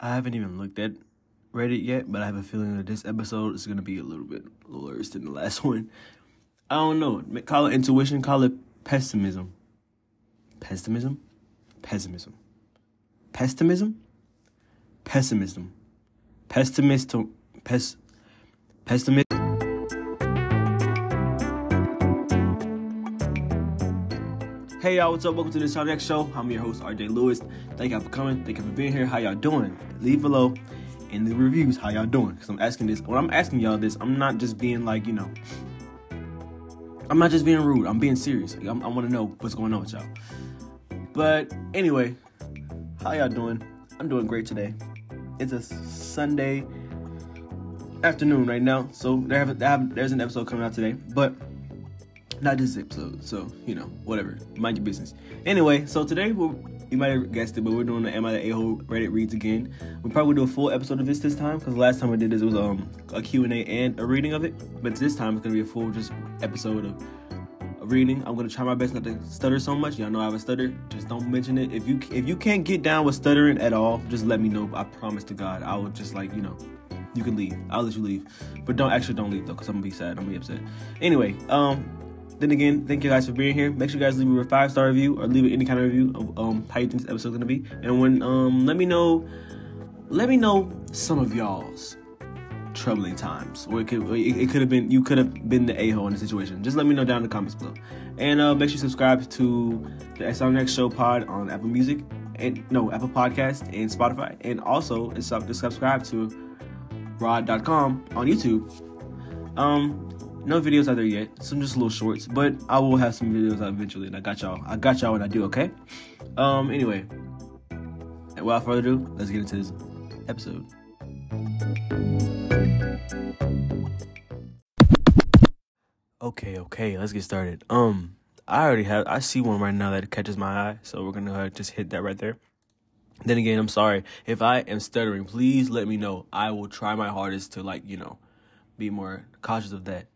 I haven't even looked at Reddit yet, but I have a feeling that this episode is gonna be a little bit worse than the last one. I don't know. Call it intuition. Call it pessimism. Pessimism. Pessimism. Pessimism. Pessimism. Pessimist. Pes. Pessimist. Hey y'all, what's up? Welcome to the Insomniac Show. I'm your host, RJ Lewis. Thank y'all for coming. Thank you for being here. How y'all doing? Leave below in the reviews how y'all doing. Because I'm asking this. When I'm asking y'all this, I'm not just being like, you know, I'm not just being rude. I'm being serious. Like, i want to know what's going on with y'all. But anyway, how y'all doing? I'm doing great today. It's a Sunday afternoon right now, so there have, there's an episode coming out today. But not this episode, so you know, whatever. Mind your business. Anyway, so today we're you might have guessed it, but we're doing the Am I the A-hole Reddit reads again. We probably do a full episode of this this time because last time I did this it was um a Q&A and a reading of it. But this time it's gonna be a full just episode of a reading. I'm gonna try my best not to stutter so much. Y'all know I have a stutter. Just don't mention it. If you if you can't get down with stuttering at all, just let me know. I promise to God, I will just like you know you can leave. I'll let you leave, but don't actually don't leave though, cause I'm gonna be sad. I'm gonna be upset. Anyway, um, then again, thank you guys for being here. Make sure you guys leave me a five star review or leave any kind of review of um, how you think this episode's gonna be. And when um, let me know, let me know some of y'all's troubling times, or it could it, could have been you could have been the a hole in the situation. Just let me know down in the comments below. And uh, make sure you subscribe to the Insomniac Show Pod on Apple Music and no Apple Podcast and Spotify, and also subscribe to Rod.com on YouTube. Um, no videos out there yet. Some just little shorts, but I will have some videos out eventually. And I got y'all. I got y'all when I do. Okay. Um. Anyway, without further ado, let's get into this episode. Okay. Okay. Let's get started. Um. I already have. I see one right now that catches my eye, so we're gonna just hit that right there. Then again, I'm sorry if I am stuttering. Please let me know. I will try my hardest to like you know be more cautious of that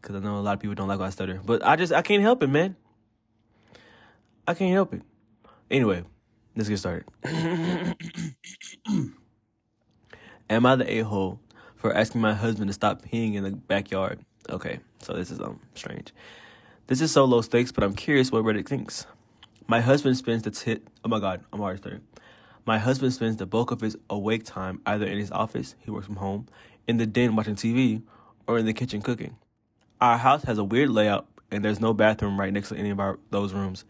because I know a lot of people don't like when I stutter. But I just I can't help it, man. I can't help it. Anyway, let's get started. Am I the a hole for asking my husband to stop peeing in the backyard? Okay, so this is um strange. This is so low stakes, but I'm curious what Reddit thinks. My husband spends the tit. Oh my god, I'm already starting. My husband spends the bulk of his awake time either in his office, he works from home, in the den watching TV, or in the kitchen cooking. Our house has a weird layout, and there's no bathroom right next to any of our those rooms.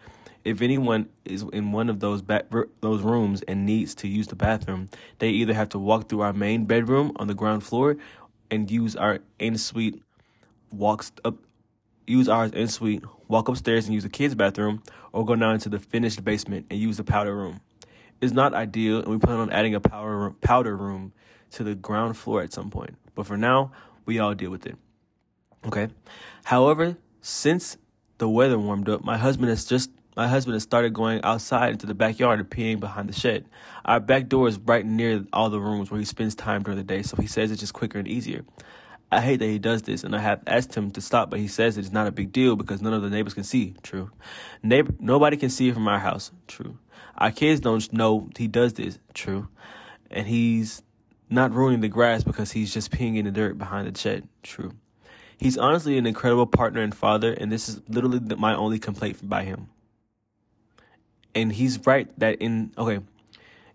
If anyone is in one of those ba- those rooms and needs to use the bathroom, they either have to walk through our main bedroom on the ground floor and use our ensuite walks up use ours en suite, walk upstairs and use the kids' bathroom, or go down into the finished basement and use the powder room. It's not ideal, and we plan on adding a powder powder room to the ground floor at some point. But for now, we all deal with it. Okay. However, since the weather warmed up, my husband has just my husband has started going outside into the backyard and peeing behind the shed. Our back door is right near all the rooms where he spends time during the day, so he says it's just quicker and easier. I hate that he does this, and I have asked him to stop, but he says it's not a big deal because none of the neighbors can see. True. Neighbor, nobody can see from our house. True. Our kids don't know he does this. True. And he's not ruining the grass because he's just peeing in the dirt behind the shed. True. He's honestly an incredible partner and father, and this is literally my only complaint by him. And he's right that in okay,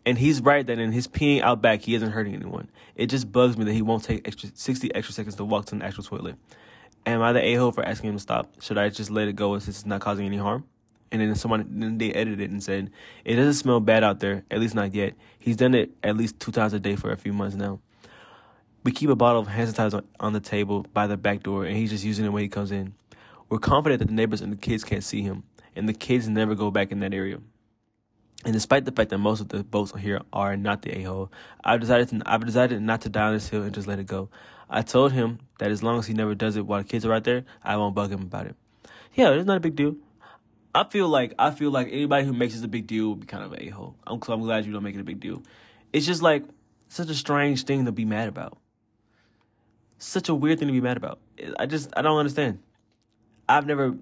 and he's right that in his peeing out back, he isn't hurting anyone. It just bugs me that he won't take extra sixty extra seconds to walk to an actual toilet. Am I the a hole for asking him to stop? Should I just let it go since it's not causing any harm? And then someone then they edited it and said it doesn't smell bad out there, at least not yet. He's done it at least two times a day for a few months now. We keep a bottle of hand sanitizer on the table by the back door, and he's just using it when he comes in. We're confident that the neighbors and the kids can't see him, and the kids never go back in that area. And despite the fact that most of the boats here are not the a-hole, I've decided to, I've decided not to die on this hill and just let it go. I told him that as long as he never does it while the kids are out there, I won't bug him about it. Yeah, it's not a big deal. I feel like I feel like anybody who makes this a big deal would be kind of a hole. I'm, I'm glad you don't make it a big deal. It's just like such a strange thing to be mad about such a weird thing to be mad about. I just I don't understand. I've never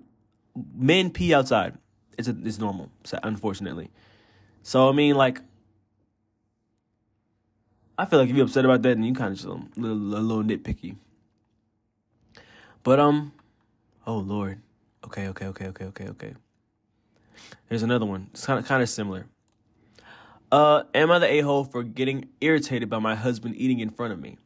men pee outside. It's a, it's normal, unfortunately. So I mean, like, I feel like if you're upset about that, then you kind of just a little, a little nitpicky. But um, oh lord, okay, okay, okay, okay, okay, okay. Here's another one. It's kind of kind of similar. Uh, am I the a hole for getting irritated by my husband eating in front of me?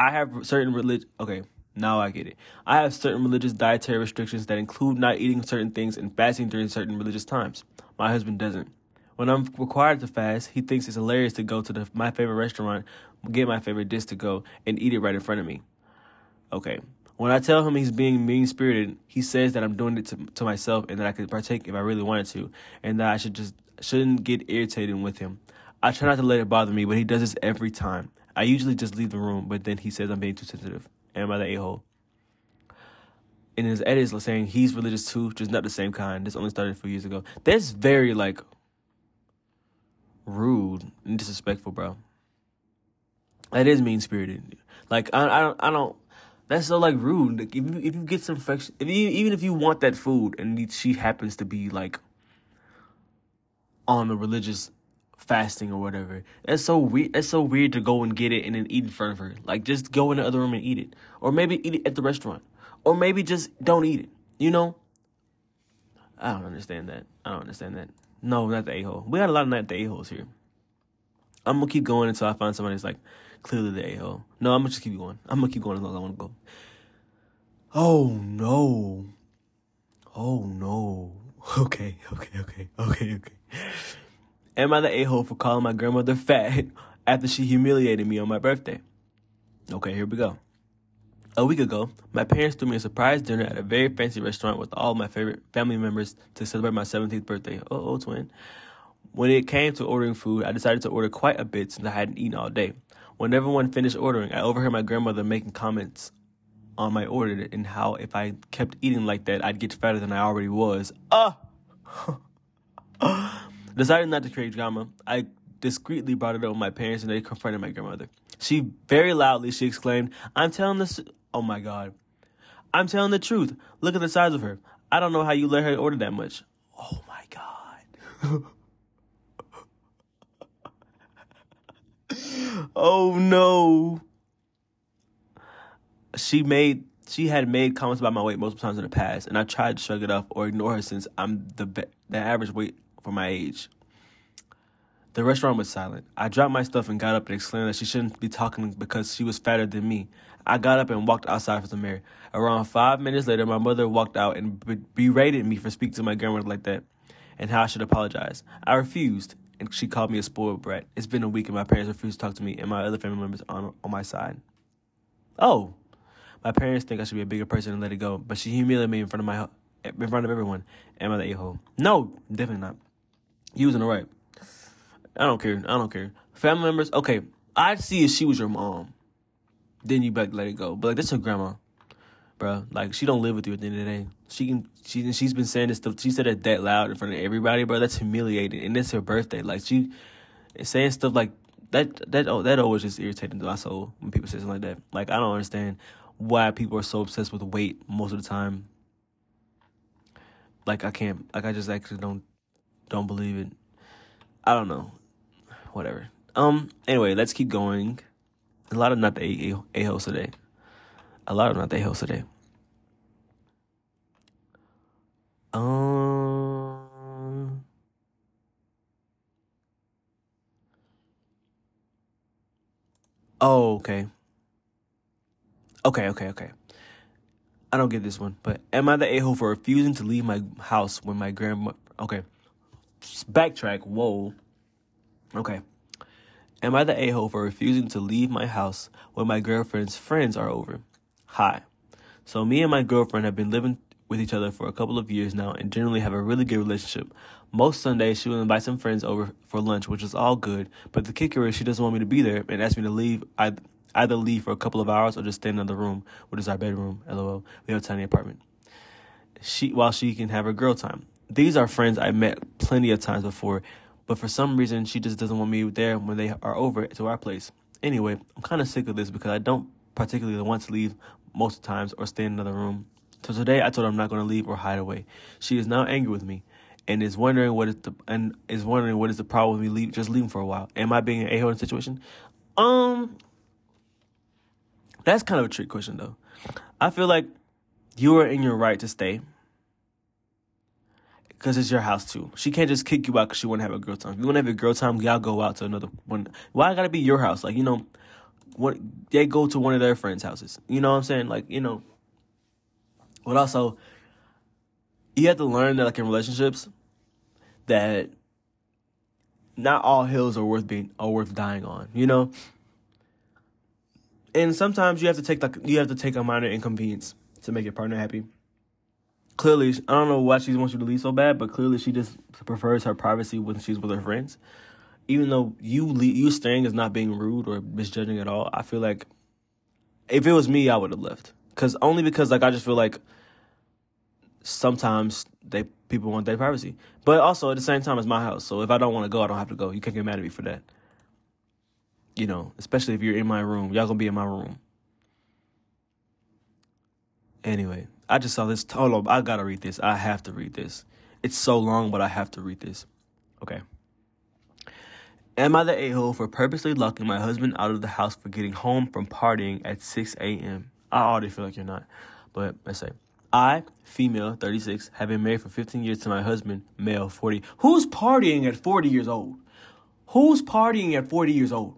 I have certain religion. Okay, now I get it. I have certain religious dietary restrictions that include not eating certain things and fasting during certain religious times. My husband doesn't. When I'm required to fast, he thinks it's hilarious to go to the, my favorite restaurant, get my favorite dish to go, and eat it right in front of me. Okay. When I tell him he's being mean spirited, he says that I'm doing it to, to myself and that I could partake if I really wanted to, and that I should just shouldn't get irritated with him. I try not to let it bother me, but he does this every time. I usually just leave the room, but then he says I'm being too sensitive. Am I the a hole? In his edits, saying he's religious too, just not the same kind. This only started a few years ago. That's very like rude and disrespectful, bro. That is mean spirited. Like I, I don't, I don't. That's so like rude. Like, if you if you get some friction, if you, even if you want that food and she happens to be like on the religious fasting or whatever, it's so weird. It's so weird to go and get it and then eat in front of her. Like just go in the other room and eat it, or maybe eat it at the restaurant, or maybe just don't eat it. You know. I don't understand that. I don't understand that. No, not the a hole. We got a lot of not the a holes here. I'm gonna keep going until I find somebody that's like clearly the a hole. No, I'm gonna just keep going. I'm gonna keep going as long as I wanna go. Oh no. Oh no. Okay, okay, okay, okay, okay. Am I the a hole for calling my grandmother fat after she humiliated me on my birthday? Okay, here we go. A week ago, my parents threw me a surprise dinner at a very fancy restaurant with all my favorite family members to celebrate my 17th birthday. Oh, oh, twin. When it came to ordering food, I decided to order quite a bit since I hadn't eaten all day. When everyone finished ordering, I overheard my grandmother making comments on my order and how if I kept eating like that, I'd get fatter than I already was. Ah! Deciding not to create drama, I discreetly brought it up with my parents and they confronted my grandmother. She very loudly she exclaimed, "I'm telling this Oh my God. I'm telling the truth. Look at the size of her. I don't know how you let her order that much. Oh my God. oh no. She made she had made comments about my weight multiple times in the past, and I tried to shrug it off or ignore her since I'm the the average weight for my age. The restaurant was silent. I dropped my stuff and got up and exclaimed that she shouldn't be talking because she was fatter than me. I got up and walked outside for the mirror. Around five minutes later, my mother walked out and berated me for speaking to my grandmother like that and how I should apologize. I refused, and she called me a spoiled brat. It's been a week, and my parents refused to talk to me and my other family members on, on my side. Oh, my parents think I should be a bigger person and let it go, but she humiliated me in front of my in front of everyone. Am I the a hole? No, definitely not. In the right. I don't care. I don't care. Family members, okay. I'd see if she was your mom. Then you better let it go. But like that's her grandma, bro. Like she don't live with you at the end of the day. She can. She she's been saying this stuff. She said it that loud in front of everybody, bro. That's humiliating, and it's her birthday. Like she saying stuff like that. That oh, that always just irritating to my soul when people say something like that. Like I don't understand why people are so obsessed with weight most of the time. Like I can't. Like I just actually don't don't believe it. I don't know. Whatever. Um. Anyway, let's keep going. A lot of not the a host today. A lot of not the host today. Um. Oh, okay. Okay, okay, okay. I don't get this one, but am I the a hole for refusing to leave my house when my grandma? Okay, backtrack. Whoa. Okay. Am I the a hole for refusing to leave my house when my girlfriend's friends are over? Hi. So, me and my girlfriend have been living with each other for a couple of years now and generally have a really good relationship. Most Sundays, she will invite some friends over for lunch, which is all good, but the kicker is she doesn't want me to be there and asks me to leave. I either leave for a couple of hours or just stay in another room, which is our bedroom. LOL. We have a tiny apartment. She while she can have her girl time. These are friends I met plenty of times before but for some reason, she just doesn't want me there when they are over to our place. Anyway, I'm kind of sick of this because I don't particularly want to leave most of the times or stay in another room. So today I told her I'm not going to leave or hide away. She is now angry with me and is wondering what is the and is wondering what is the problem with me leave, just leaving for a while. Am I being an a-hole in the situation? Um, that's kind of a trick question though. I feel like you are in your right to stay because it's your house too. She can't just kick you out because she want to have a girl time. If you want to have a girl time, y'all go out to another one. Why gotta be your house? Like you know, what they go to one of their friends' houses. You know what I'm saying? Like you know. But also, you have to learn that like in relationships, that not all hills are worth being are worth dying on. You know. And sometimes you have to take like you have to take a minor inconvenience to make your partner happy clearly, I don't know why she wants you to leave so bad, but clearly she just prefers her privacy when she's with her friends. Even though you you staying is not being rude or misjudging at all, I feel like if it was me, I would have left. Cause only because like I just feel like sometimes they people want their privacy, but also at the same time, it's my house. So if I don't want to go, I don't have to go. You can't get mad at me for that. You know, especially if you're in my room, y'all gonna be in my room. Anyway, I just saw this. Hold on, I gotta read this. I have to read this. It's so long, but I have to read this. Okay. Am I the a hole for purposely locking my husband out of the house for getting home from partying at 6 a.m.? I already feel like you're not, but let's say. I, female, 36, have been married for 15 years to my husband, male, 40. Who's partying at 40 years old? Who's partying at 40 years old?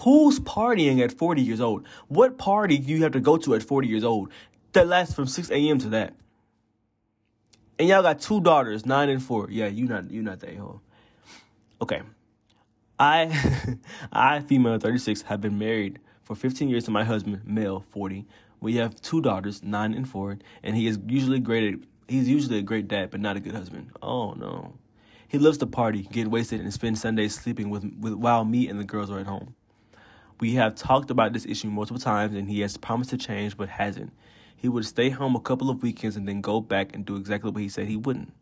Who's partying at 40 years old? What party do you have to go to at 40 years old? That lasts from 6 a.m. to that. And y'all got two daughters, nine and four. Yeah, you not you not that a-hole. Okay. I I, female 36, have been married for 15 years to my husband, male 40. We have two daughters, nine and four, and he is usually great he's usually a great dad, but not a good husband. Oh no. He loves to party, get wasted, and spend Sundays sleeping with, with while me and the girls are at home. We have talked about this issue multiple times and he has promised to change but hasn't. He would stay home a couple of weekends and then go back and do exactly what he said he wouldn't.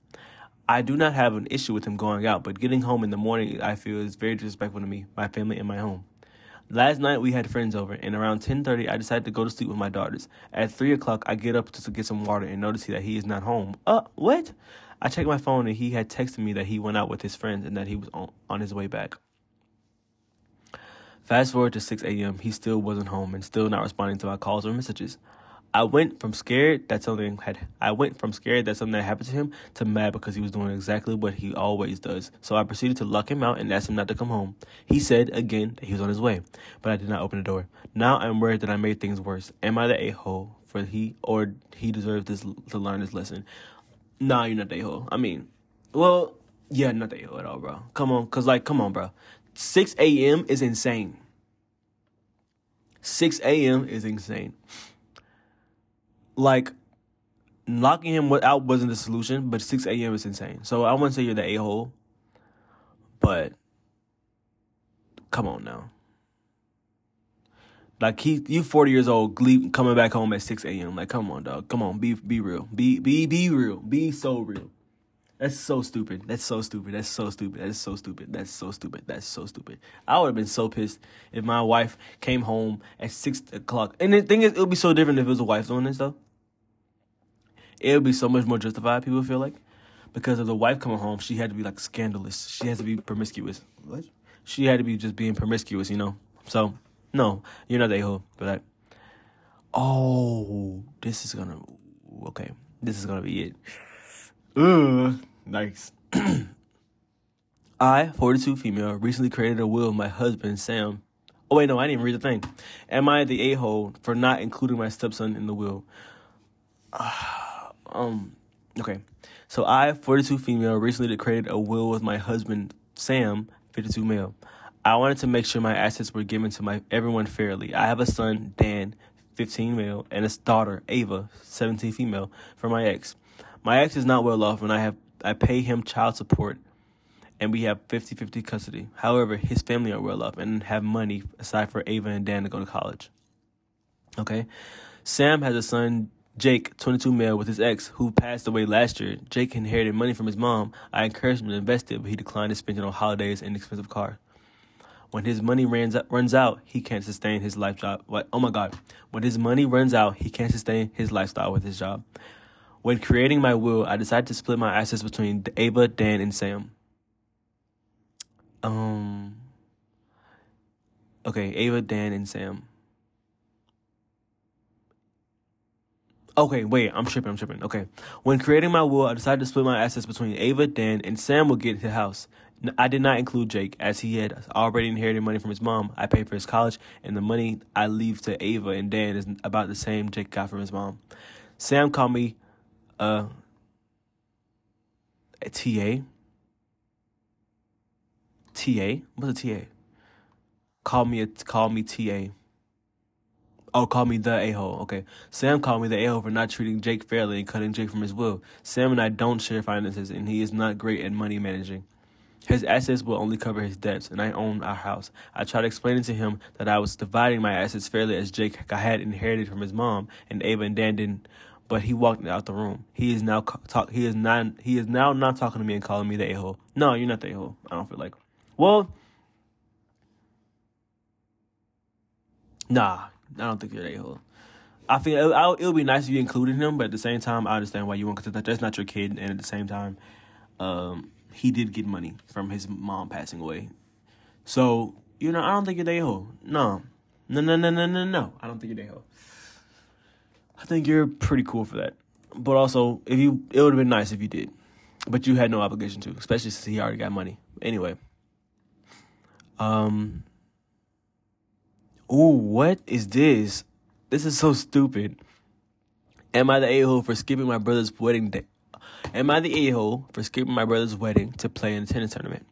I do not have an issue with him going out, but getting home in the morning I feel is very disrespectful to me, my family, and my home. Last night we had friends over, and around 10:30 I decided to go to sleep with my daughters. At 3 o'clock I get up to get some water and notice that he is not home. Uh, what? I checked my phone and he had texted me that he went out with his friends and that he was on, on his way back. Fast forward to 6 a.m. He still wasn't home and still not responding to my calls or messages. I went from scared that something had I went from scared that something had happened to him to mad because he was doing exactly what he always does. So I proceeded to lock him out and ask him not to come home. He said again that he was on his way, but I did not open the door. Now I'm worried that I made things worse. Am I the a hole for he or he deserves this to learn this lesson? Nah, you're not the a hole. I mean, well, yeah, not the a hole at all, bro. Come on, cause like, come on, bro. 6 a.m. is insane. 6 a.m. is insane like locking him out wasn't the solution, but 6 a.m. is insane. So I wouldn't say you're the a hole, but come on now. Like he, you 40 years old, leave, coming back home at 6 a.m. Like, come on, dog. Come on, be be real. Be be be real. Be so real. That's so stupid. That's so stupid. That's so stupid. That's so stupid. That's so stupid. That's so stupid. I would have been so pissed if my wife came home at six o'clock. And the thing is, it would be so different if it was a wife doing this though it would be so much more justified. People feel like because of the wife coming home, she had to be like scandalous. She has to be promiscuous. What? She had to be just being promiscuous, you know. So no, you're not a hoe for that. Oh, this is gonna okay. This is gonna be it. Ugh, nice. I, 42 female, recently created a will with my husband, Sam. Oh, wait, no, I didn't read the thing. Am I the a hole for not including my stepson in the will? Um, okay. So I, 42 female, recently created a will with my husband, Sam, 52 male. I wanted to make sure my assets were given to my everyone fairly. I have a son, Dan, 15 male, and a daughter, Ava, 17 female, for my ex. My ex is not well off, and I have I pay him child support, and we have 50-50 custody. However, his family are well off and have money aside for Ava and Dan to go to college. Okay, Sam has a son, Jake, 22 male, with his ex, who passed away last year. Jake inherited money from his mom. I encouraged him to invest it, but he declined to spend it on holidays and expensive car. When his money runs out, runs out, he can't sustain his life job. What? Oh my God! When his money runs out, he can't sustain his lifestyle with his job. When creating my will, I decided to split my assets between Ava, Dan, and Sam. Um. Okay, Ava, Dan, and Sam. Okay, wait, I'm tripping, I'm tripping. Okay. When creating my will, I decided to split my assets between Ava, Dan, and Sam will get the house. I did not include Jake, as he had already inherited money from his mom. I paid for his college, and the money I leave to Ava and Dan is about the same Jake got from his mom. Sam called me uh, a TA. TA? What's a TA? Call me a call me TA. Oh, call me the a hole. Okay. Sam called me the a hole for not treating Jake fairly and cutting Jake from his will. Sam and I don't share finances, and he is not great at money managing. His assets will only cover his debts, and I own our house. I tried explaining to him that I was dividing my assets fairly as Jake had inherited from his mom, and Ava and Dan didn't. But he walked out the room. He is now talk. He is not. He is now not talking to me and calling me the a hole. No, you're not the a hole. I don't feel like. Well, nah, I don't think you're a hole. I think it, it would be nice if you included him, but at the same time, I understand why you want because that's not your kid, and at the same time, um, he did get money from his mom passing away. So you know, I don't think you're a hole. No, no, no, no, no, no, no. I don't think you're a hole. I think you're pretty cool for that. But also, if you, it would have been nice if you did, but you had no obligation to, especially since he already got money. Anyway, um, Ooh, what is this? This is so stupid. Am I the a hole for skipping my brother's wedding day? Am I the a hole for skipping my brother's wedding to play in a tennis tournament?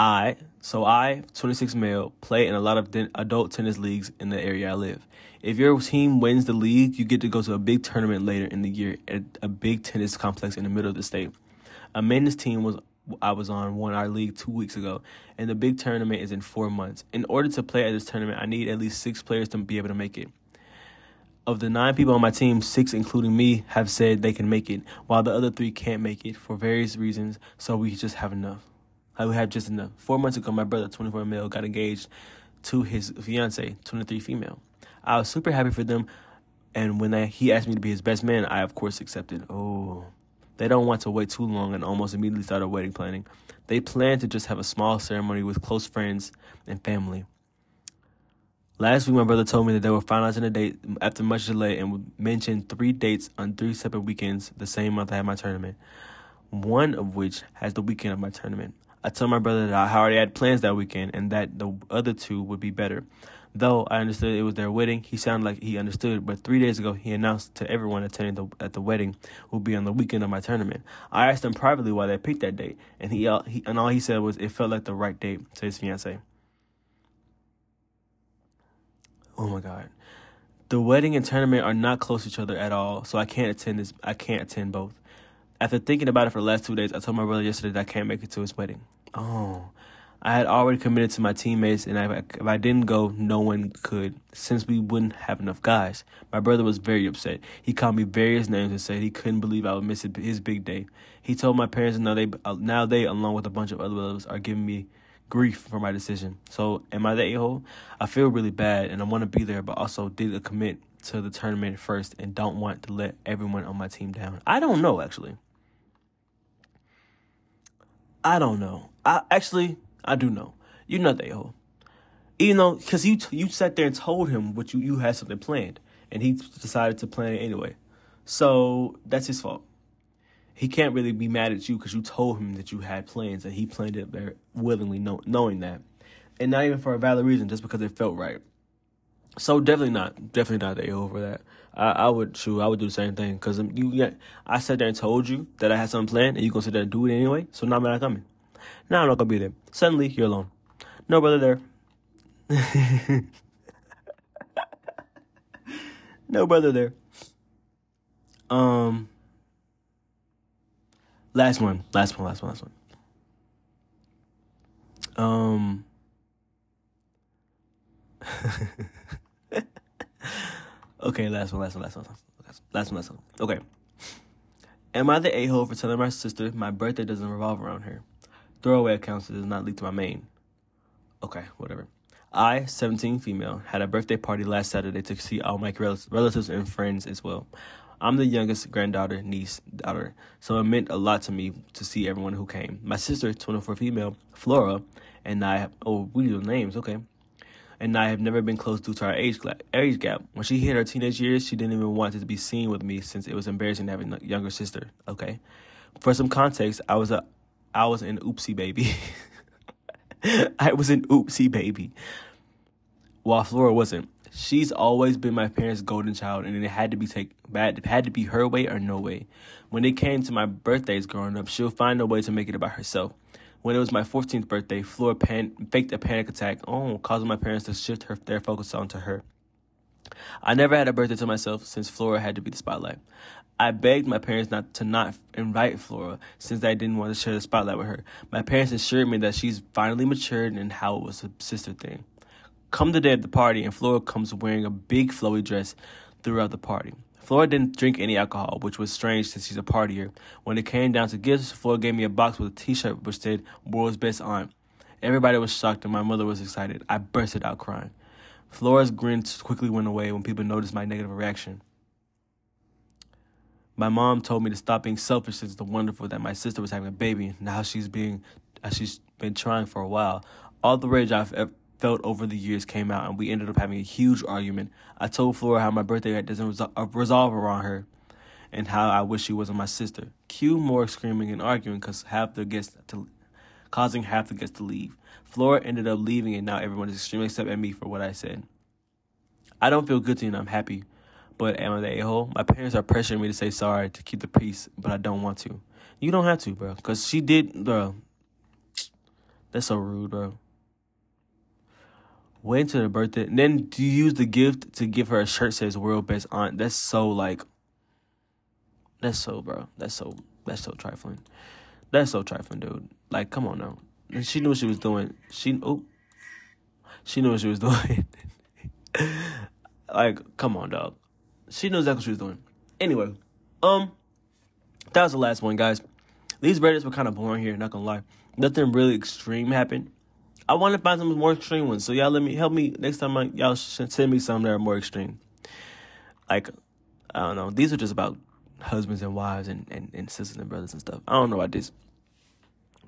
I, so I, 26 male, play in a lot of adult tennis leagues in the area I live. If your team wins the league, you get to go to a big tournament later in the year at a big tennis complex in the middle of the state. A men's team was I was on won our league two weeks ago, and the big tournament is in four months. In order to play at this tournament, I need at least six players to be able to make it. Of the nine people on my team, six, including me, have said they can make it, while the other three can't make it for various reasons. So we just have enough. I would have just enough. Four months ago, my brother, 24 male, got engaged to his fiance, 23 female. I was super happy for them, and when I, he asked me to be his best man, I of course accepted. Oh. They don't want to wait too long and almost immediately start a wedding planning. They plan to just have a small ceremony with close friends and family. Last week, my brother told me that they were finalizing a date after much delay and mentioned three dates on three separate weekends the same month I had my tournament, one of which has the weekend of my tournament. I told my brother that I already had plans that weekend and that the other two would be better. Though I understood it was their wedding, he sounded like he understood. But three days ago, he announced to everyone attending the, at the wedding will be on the weekend of my tournament. I asked him privately why they picked that date, and he, uh, he and all he said was it felt like the right date to his fiance. Oh my god, the wedding and tournament are not close to each other at all, so I can't attend this. I can't attend both. After thinking about it for the last two days, I told my brother yesterday that I can't make it to his wedding. Oh, I had already committed to my teammates, and if I didn't go, no one could, since we wouldn't have enough guys. My brother was very upset. He called me various names and said he couldn't believe I would miss his big day. He told my parents, and now they, uh, now they, along with a bunch of other brothers, are giving me grief for my decision. So, am I the a hole? I feel really bad, and I want to be there, but also did a commit to the tournament first, and don't want to let everyone on my team down. I don't know, actually. I don't know. I actually I do know. You're not the a-hole. You know, because you, you sat there and told him what you, you had something planned, and he decided to plan it anyway. So that's his fault. He can't really be mad at you because you told him that you had plans, and he planned it there willingly, know, knowing that. And not even for a valid reason, just because it felt right. So definitely not, definitely not the for that. I, I would shoot, I would do the same thing because um, you. I sat there and told you that I had something planned, and you gonna sit there and do it anyway. So now I'm not coming. Now I'm not gonna be there. Suddenly, you're alone. No brother there. no brother there. Um. Last one. Last one. Last one. Last one. Um. okay, last one, last one, last one, last one, last one. Okay. Am I the a hole for telling my sister my birthday doesn't revolve around her? Throwaway accounts that does not lead to my main. Okay, whatever. I, 17 female, had a birthday party last Saturday to see all my relatives and friends as well. I'm the youngest granddaughter, niece, daughter, so it meant a lot to me to see everyone who came. My sister, 24 female, Flora, and I, oh, we do names, okay. and I have never been close due to our age age gap. When she hit her teenage years, she didn't even want to be seen with me since it was embarrassing to have a younger sister. Okay, for some context, I was a I was an oopsie baby. I was an oopsie baby, while Flora wasn't. She's always been my parents' golden child, and it had to be take bad. It had to be her way or no way. When it came to my birthdays growing up, she'll find a way to make it about herself. When it was my 14th birthday, Flora pan- faked a panic attack, oh, causing my parents to shift her, their focus onto her. I never had a birthday to myself since Flora had to be the spotlight. I begged my parents not to not invite Flora since I didn't want to share the spotlight with her. My parents assured me that she's finally matured and how it was a sister thing. Come the day of the party, and Flora comes wearing a big flowy dress throughout the party. Flora didn't drink any alcohol, which was strange since she's a partier. When it came down to gifts, Flora gave me a box with a t-shirt which said World's Best Aunt. Everybody was shocked and my mother was excited. I bursted out crying. Flora's grin quickly went away when people noticed my negative reaction. My mom told me to stop being selfish since the wonderful that my sister was having a baby. Now she's being, she's been trying for a while. All the rage I've ever felt over the years came out, and we ended up having a huge argument. I told Flora how my birthday doesn't uh, resolve around her, and how I wish she wasn't my sister. Cue more screaming and arguing because half the guests to, causing half the guests to leave. Flora ended up leaving, and now everyone is extremely upset at me for what I said. I don't feel good guilty, and I'm happy. But am I the a-hole? My parents are pressuring me to say sorry to keep the peace, but I don't want to. You don't have to, bro. Because she did, bro. That's so rude, bro wait until her birthday. And then do you use the gift to give her a shirt says world best aunt? That's so like that's so bro. That's so that's so trifling. That's so trifling, dude. Like, come on now. And she knew what she was doing. She oh she knew what she was doing. like, come on, dog. She knew exactly what she was doing. Anyway, um, that was the last one, guys. These Reddits were kind of boring here, not gonna lie. Nothing really extreme happened. I want to find some more extreme ones. So y'all let me help me next time. I, y'all send me some that are more extreme. Like I don't know. These are just about husbands and wives and, and, and sisters and brothers and stuff. I don't know about this.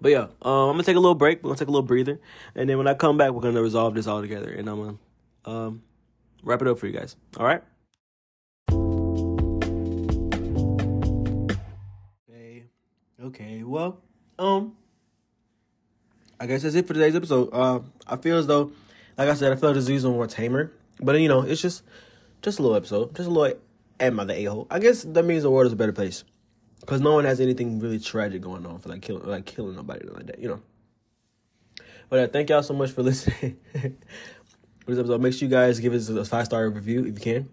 But yeah, um, I'm gonna take a little break. We're gonna take a little breather, and then when I come back, we're gonna resolve this all together, and I'm gonna um, wrap it up for you guys. All right. Okay. Well, um, I guess that's it for today's episode. Uh, I feel as though, like I said, I feel like this is more tamer. But you know, it's just just a little episode, just a little am I the a hole? I guess that means the world is a better place because no one has anything really tragic going on for like killing like killing nobody like that, you know. But uh, thank y'all so much for listening. for this episode, make sure you guys give us a five star review if you can.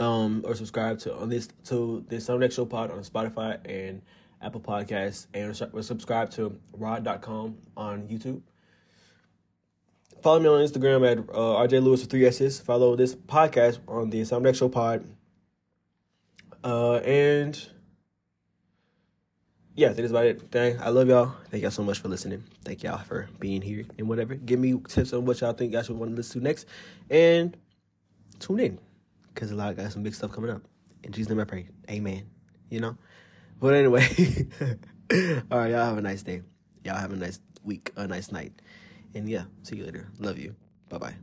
Um, or subscribe to on this to this Insomniac Show Pod on Spotify and Apple Podcasts, and subscribe to rod.com on YouTube. Follow me on Instagram at uh, RJ Lewis with three S's. Follow this podcast on the Insomniac Show Pod. Uh, and yeah, that is about it. Dang, I love y'all. Thank y'all so much for listening. Thank y'all for being here and whatever. Give me tips on what y'all think y'all should want to listen to next. And tune in because a lot of got some big stuff coming up. In Jesus' name I pray. Amen. You know? But anyway, all right, y'all have a nice day. Y'all have a nice week, a nice night. And yeah, see you later. Love you. Bye bye.